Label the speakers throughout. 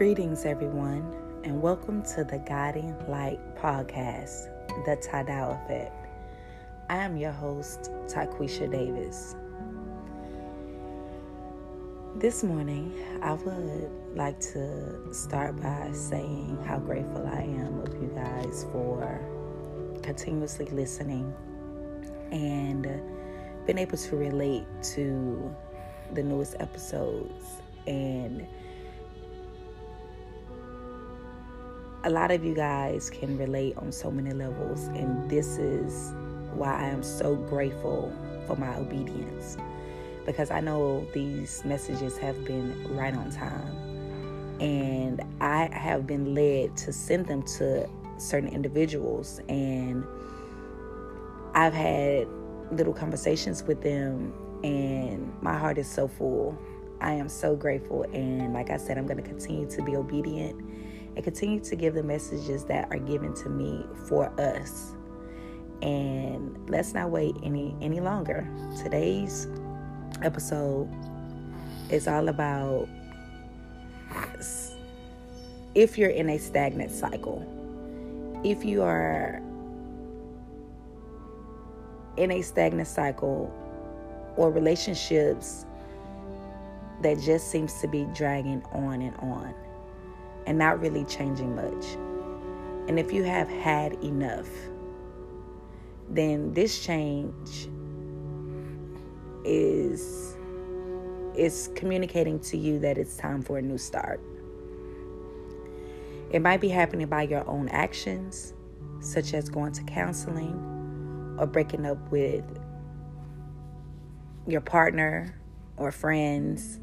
Speaker 1: Greetings, everyone, and welcome to the Guiding Light Podcast, The Tidal Effect. I am your host, Taquisha Davis. This morning, I would like to start by saying how grateful I am of you guys for continuously listening and being able to relate to the newest episodes and a lot of you guys can relate on so many levels, and this is why I am so grateful for my obedience because I know these messages have been right on time, and I have been led to send them to certain individuals, and I've had little conversations with them, and my heart is so full. I am so grateful, and like I said, I'm going to continue to be obedient and continue to give the messages that are given to me for us. And let's not wait any any longer. Today's episode is all about if you're in a stagnant cycle. If you are in a stagnant cycle or relationships that just seems to be dragging on and on and not really changing much. And if you have had enough, then this change is is communicating to you that it's time for a new start. It might be happening by your own actions, such as going to counseling or breaking up with your partner or friends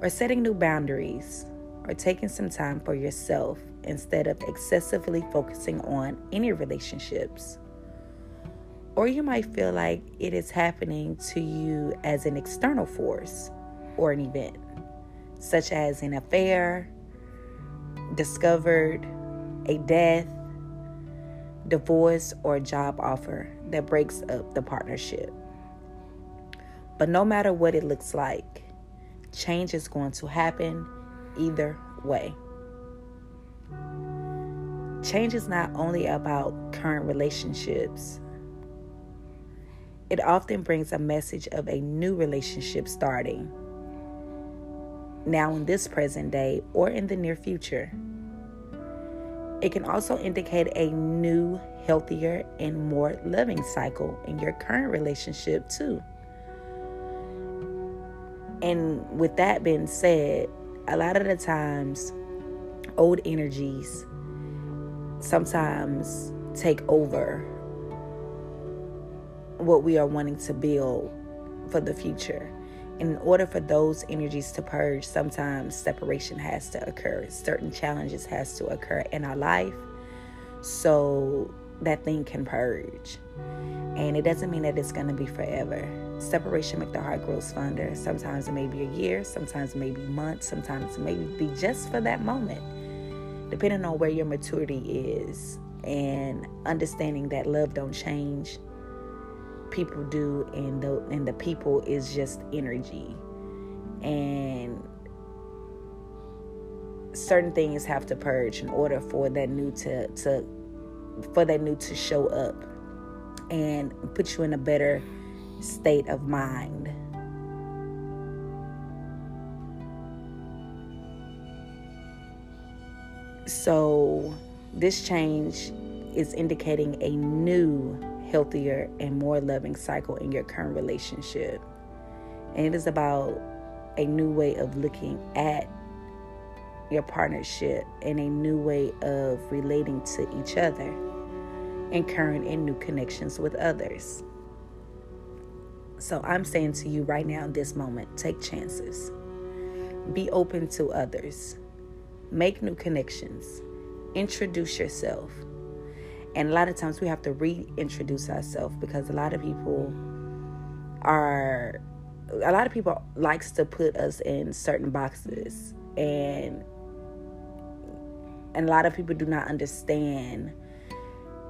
Speaker 1: or setting new boundaries or taking some time for yourself instead of excessively focusing on any relationships. Or you might feel like it is happening to you as an external force or an event, such as an affair, discovered, a death, divorce, or a job offer that breaks up the partnership. But no matter what it looks like, change is going to happen either way. Change is not only about current relationships, it often brings a message of a new relationship starting now in this present day or in the near future. It can also indicate a new, healthier, and more loving cycle in your current relationship, too. And with that being said, a lot of the times, old energies sometimes take over what we are wanting to build for the future. In order for those energies to purge, sometimes separation has to occur. Certain challenges has to occur in our life so that thing can purge. And it doesn't mean that it's going to be forever. Separation make the heart grows fonder. Sometimes it may be a year, sometimes it may be months, sometimes it may be just for that moment, depending on where your maturity is and understanding that love don't change. People do, and the and the people is just energy, and certain things have to purge in order for that new to to for that new to show up and put you in a better state of mind. So, this change is indicating a new, healthier, and more loving cycle in your current relationship. And it is about a new way of looking at your partnership and a new way of relating to each other and current and new connections with others. So I'm saying to you right now in this moment take chances, be open to others, make new connections, introduce yourself. And a lot of times we have to reintroduce ourselves because a lot of people are a lot of people likes to put us in certain boxes and and a lot of people do not understand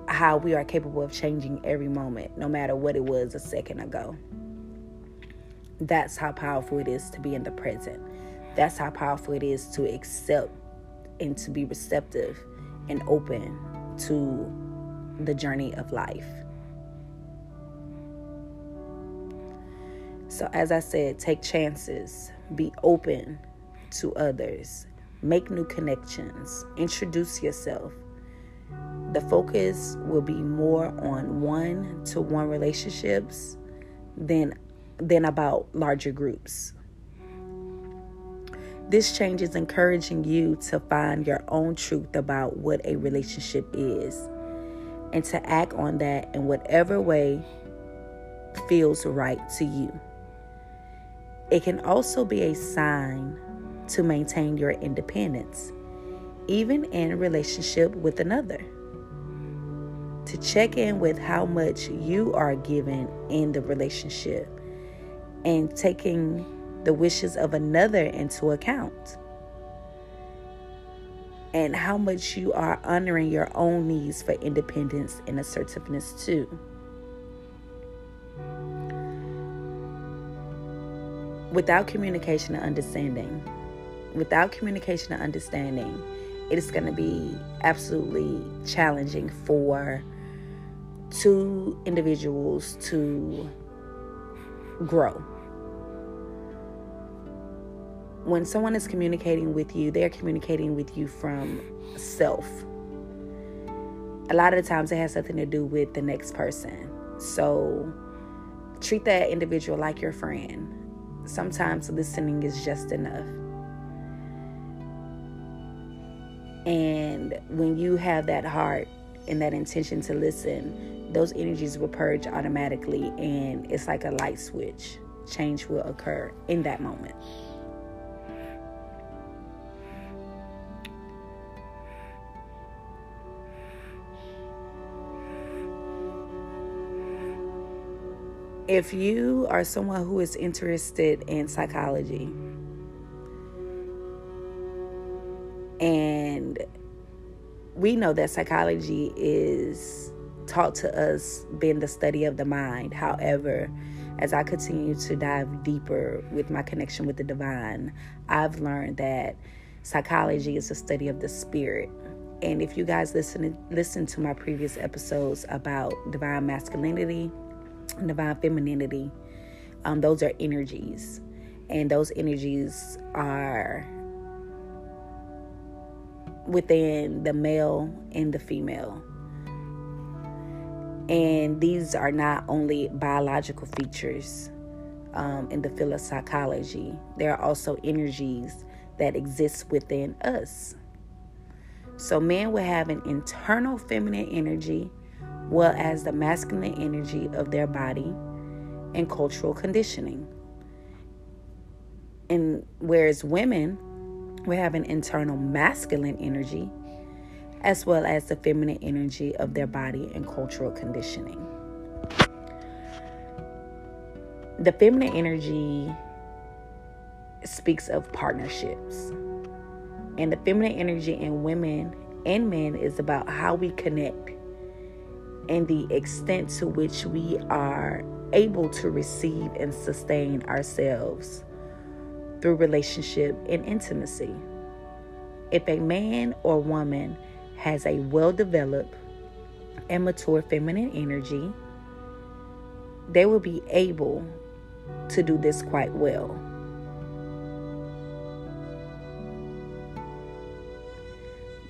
Speaker 1: how we are capable of changing every moment no matter what it was a second ago. That's how powerful it is to be in the present. That's how powerful it is to accept and to be receptive and open to the journey of life. So, as I said, take chances, be open to others, make new connections, introduce yourself. The focus will be more on one to one relationships than, than about larger groups. This change is encouraging you to find your own truth about what a relationship is and to act on that in whatever way feels right to you. It can also be a sign to maintain your independence, even in relationship with another. To check in with how much you are given in the relationship and taking the wishes of another into account and how much you are honoring your own needs for independence and assertiveness too. Without communication and understanding, without communication and understanding, it is going to be absolutely challenging for two individuals to grow when someone is communicating with you, they're communicating with you from self. A lot of the times it has something to do with the next person. So treat that individual like your friend. Sometimes listening is just enough. And when you have that heart and that intention to listen, those energies will purge automatically, and it's like a light switch. Change will occur in that moment. if you are someone who is interested in psychology and we know that psychology is taught to us being the study of the mind. However, as I continue to dive deeper with my connection with the divine, I've learned that psychology is the study of the spirit. And if you guys listen listen to my previous episodes about divine masculinity, divine femininity, um, those are energies. And those energies are within the male and the female. And these are not only biological features um, in the field of psychology, there are also energies that exist within us. So, men will have an internal feminine energy well as the masculine energy of their body and cultural conditioning. And whereas women will have an internal masculine energy as well as the feminine energy of their body and cultural conditioning. The feminine energy speaks of partnerships. And the feminine energy in women and men is about how we connect and the extent to which we are able to receive and sustain ourselves through relationship and intimacy. If a man or woman has a well developed and mature feminine energy, they will be able to do this quite well.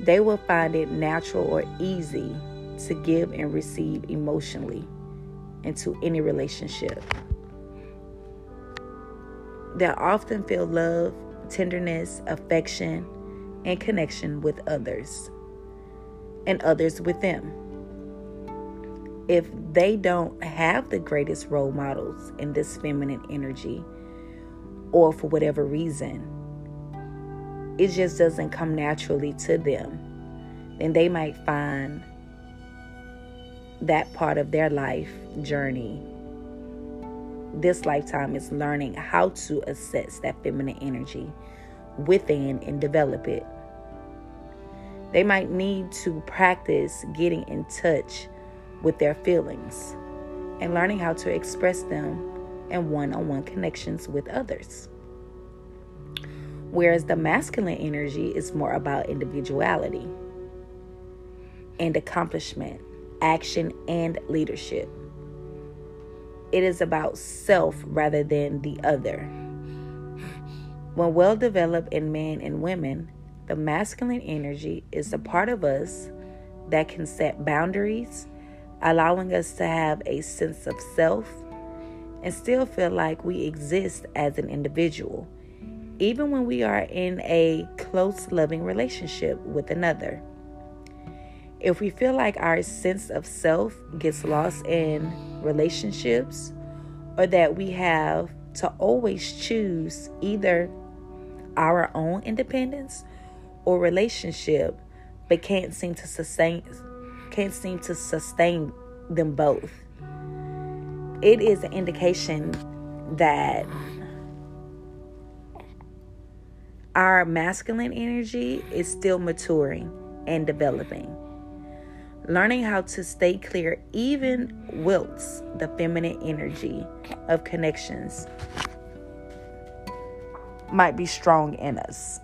Speaker 1: They will find it natural or easy to give and receive emotionally into any relationship. They often feel love, tenderness, affection, and connection with others and others with them. If they don't have the greatest role models in this feminine energy, or for whatever reason, it just doesn't come naturally to them, then they might find that part of their life journey this lifetime is learning how to assess that feminine energy within and develop it. They might need to practice getting in touch with their feelings and learning how to express them in one on one connections with others. Whereas the masculine energy is more about individuality and accomplishment, action, and leadership. It is about self rather than the other. When well developed in men and women, the masculine energy is a mm-hmm. part of us that can set boundaries, allowing us to have a sense of self and still feel like we exist as an individual even when we are in a close, loving relationship with another. If we feel like our sense of self gets lost in relationships, or that we have to always choose either our own independence or relationship, but can't seem to sustain can't seem to sustain them both. It is an indication that our masculine energy is still maturing and developing. Learning how to stay clear even wilts the feminine energy of connections might be strong in us.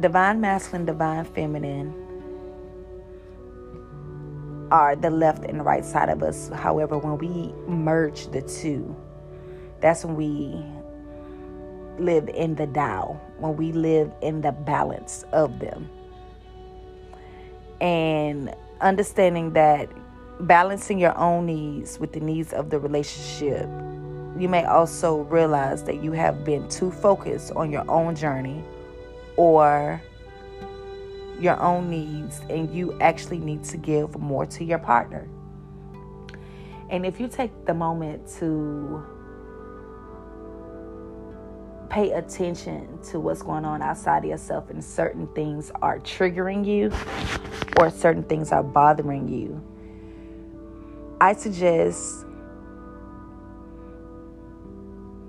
Speaker 1: Divine masculine, divine feminine are the left and right side of us. However, when we merge the two, that's when we live in the Tao, when we live in the balance of them. And understanding that balancing your own needs with the needs of the relationship, you may also realize that you have been too focused on your own journey or your own needs, and you actually need to give more to your partner. And if you take the moment to pay attention to what's going on outside of yourself and certain things are triggering you or certain things are bothering you, I suggest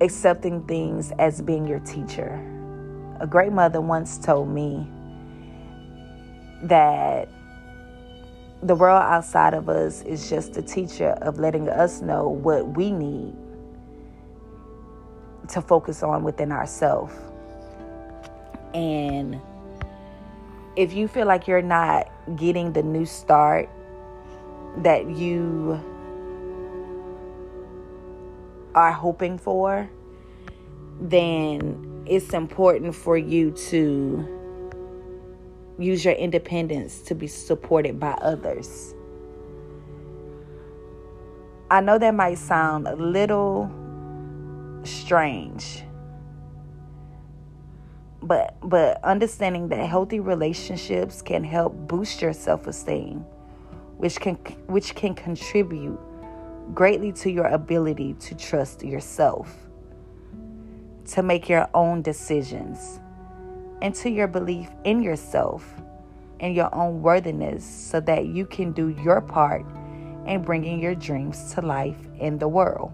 Speaker 1: accepting things as being your teacher. A great mother once told me that the world outside of us is just a teacher of letting us know what we need to focus on within ourselves. And if you feel like you're not getting the new start that you are hoping for, then it's important for you to use your independence to be supported by others. I know that might sound a little strange. But but understanding that healthy relationships can help boost your self-esteem, which can which can contribute greatly to your ability to trust yourself, to make your own decisions, and to your belief in yourself and your own worthiness so that you can do your part in bringing your dreams to life in the world.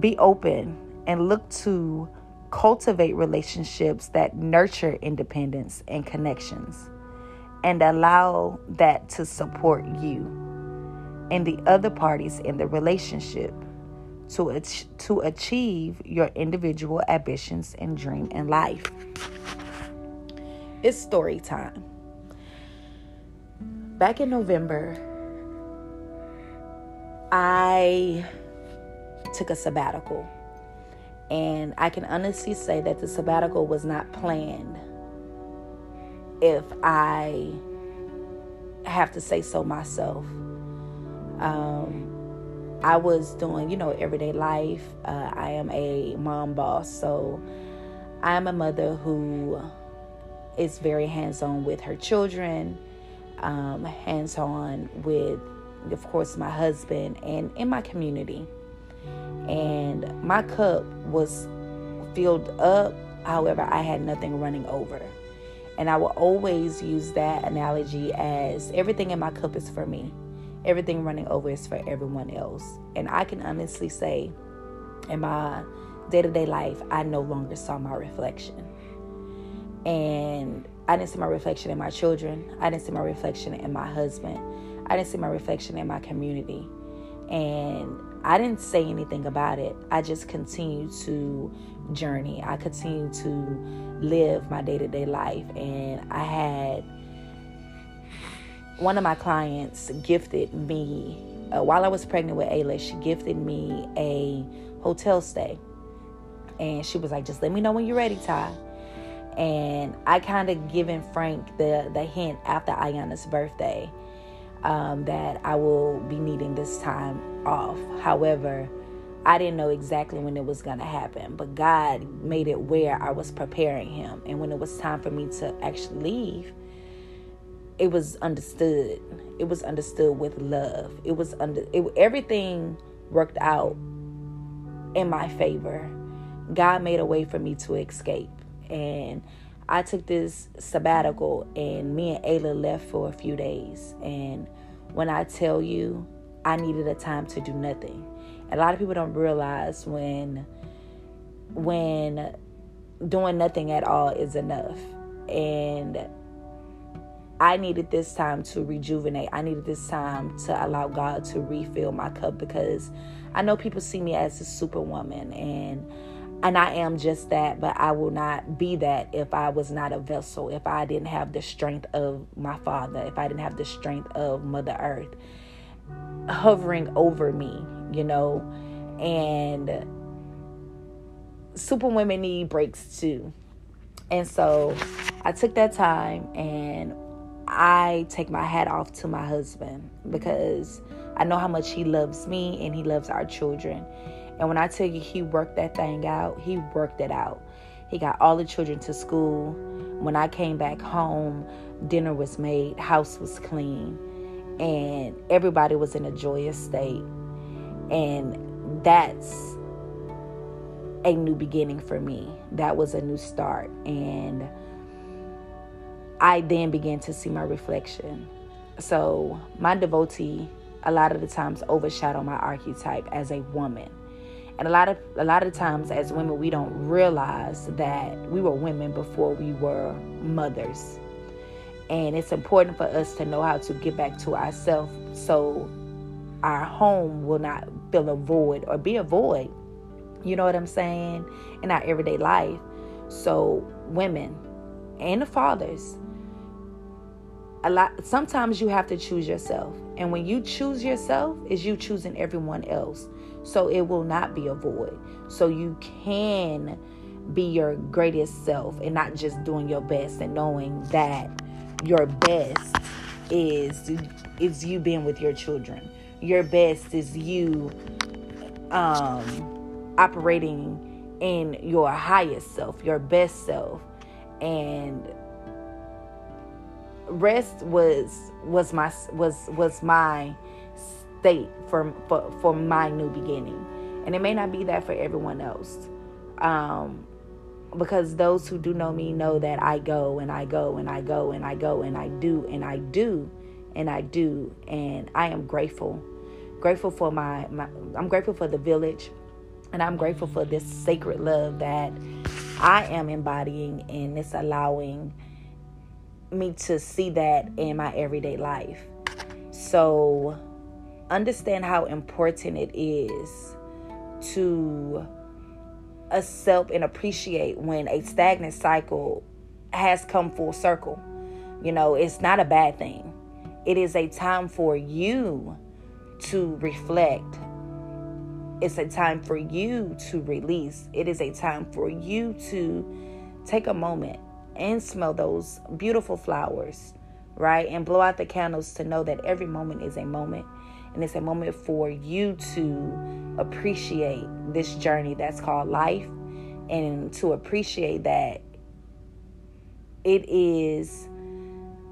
Speaker 1: Be open and look to cultivate relationships that nurture independence and connections and allow that to support you and the other parties in the relationship to, to achieve your individual ambitions and dream in life. It's story time. Back in November, I took a sabbatical. And I can honestly say that the sabbatical was not planned. If I have to say so myself. Um, I was doing, you know, everyday life. Uh, I am a mom boss, so I am a mother who is very hands on with her children, um, hands on with, of course, my husband and in my community and my cup was filled up. However, I had nothing running over. And I will always use that analogy as everything in my cup is for me, everything running over is for everyone else. And I can honestly say, in my day to day life, I no longer saw my reflection. And I didn't see my reflection in my children, I didn't see my reflection in my husband, I didn't see my reflection in my community. And I didn't say anything about it. I just continued to journey. I continued to live my day to day life. And I had one of my clients gifted me, uh, while I was pregnant with Ayla, she gifted me a hotel stay. And she was like, just let me know when you're ready, Ty. And I kind of given Frank the, the hint after Ayana's birthday um, that I will be needing this time off. However, I didn't know exactly when it was going to happen, but God made it where I was preparing him. And when it was time for me to actually leave, it was understood. It was understood with love. It was under it, everything worked out in my favor. God made a way for me to escape. And I took this sabbatical and me and Ayla left for a few days. And when I tell you, I needed a time to do nothing. A lot of people don't realize when when doing nothing at all is enough. And I needed this time to rejuvenate. I needed this time to allow God to refill my cup because I know people see me as a superwoman and and I am just that, but I will not be that if I was not a vessel, if I didn't have the strength of my father, if I didn't have the strength of Mother Earth hovering over me, you know. And superwomen need breaks too. And so I took that time and I take my hat off to my husband because I know how much he loves me and he loves our children. And when I tell you he worked that thing out, he worked it out. He got all the children to school. When I came back home, dinner was made, house was clean, and everybody was in a joyous state. And that's a new beginning for me. That was a new start. And I then began to see my reflection. So my devotee a lot of the times overshadow my archetype as a woman. And a lot of a lot of times as women we don't realize that we were women before we were mothers. And it's important for us to know how to get back to ourselves so our home will not fill a void or be a void. You know what I'm saying? In our everyday life. So women and the fathers, a lot sometimes you have to choose yourself. And when you choose yourself is you choosing everyone else. So it will not be a void. So you can be your greatest self and not just doing your best and knowing that your best is is you being with your children. Your best is you um operating in your highest self your best self. And rest was was my was was my state for for, for my new beginning. And it may not be that for everyone else um because those who do know me know that I go and I go and I go and I go and I do and I do and I do. And I am grateful grateful for my, my I'm grateful for the village. And I'm grateful for this sacred love that I am embodying and it's allowing me to see that in my everyday life. So, understand how important it is to accept and appreciate when a stagnant cycle has come full circle. You know, it's not a bad thing. It is a time for you to reflect. It's a time for you to release. It is a time for you to take a moment and smell those beautiful flowers, right? And blow out the candles to know that every moment is a moment. And it's a moment for you to appreciate this journey that's called life and to appreciate that it is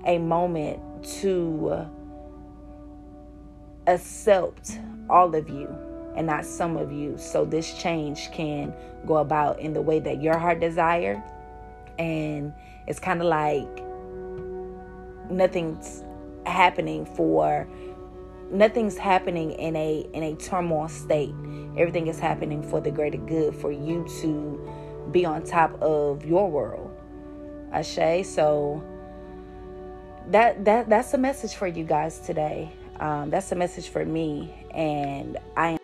Speaker 1: a moment to accept all of you and not some of you so this change can go about in the way that your heart desire and it's kind of like nothing's happening for nothing's happening in a in a turmoil state everything is happening for the greater good for you to be on top of your world ashe so that that that's a message for you guys today Um, that's a message for me, and I.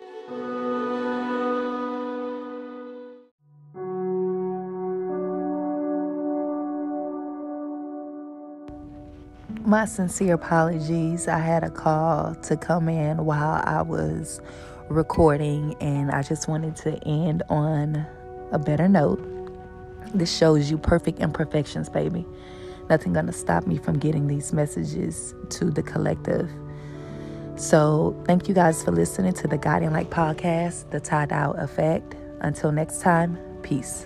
Speaker 1: My sincere apologies. I had a call to come in while I was recording, and I just wanted to end on a better note. This shows you perfect imperfections, baby. Nothing gonna stop me from getting these messages to the collective. So, thank you guys for listening to the Guiding Light podcast, the Tie Dye Effect. Until next time, peace.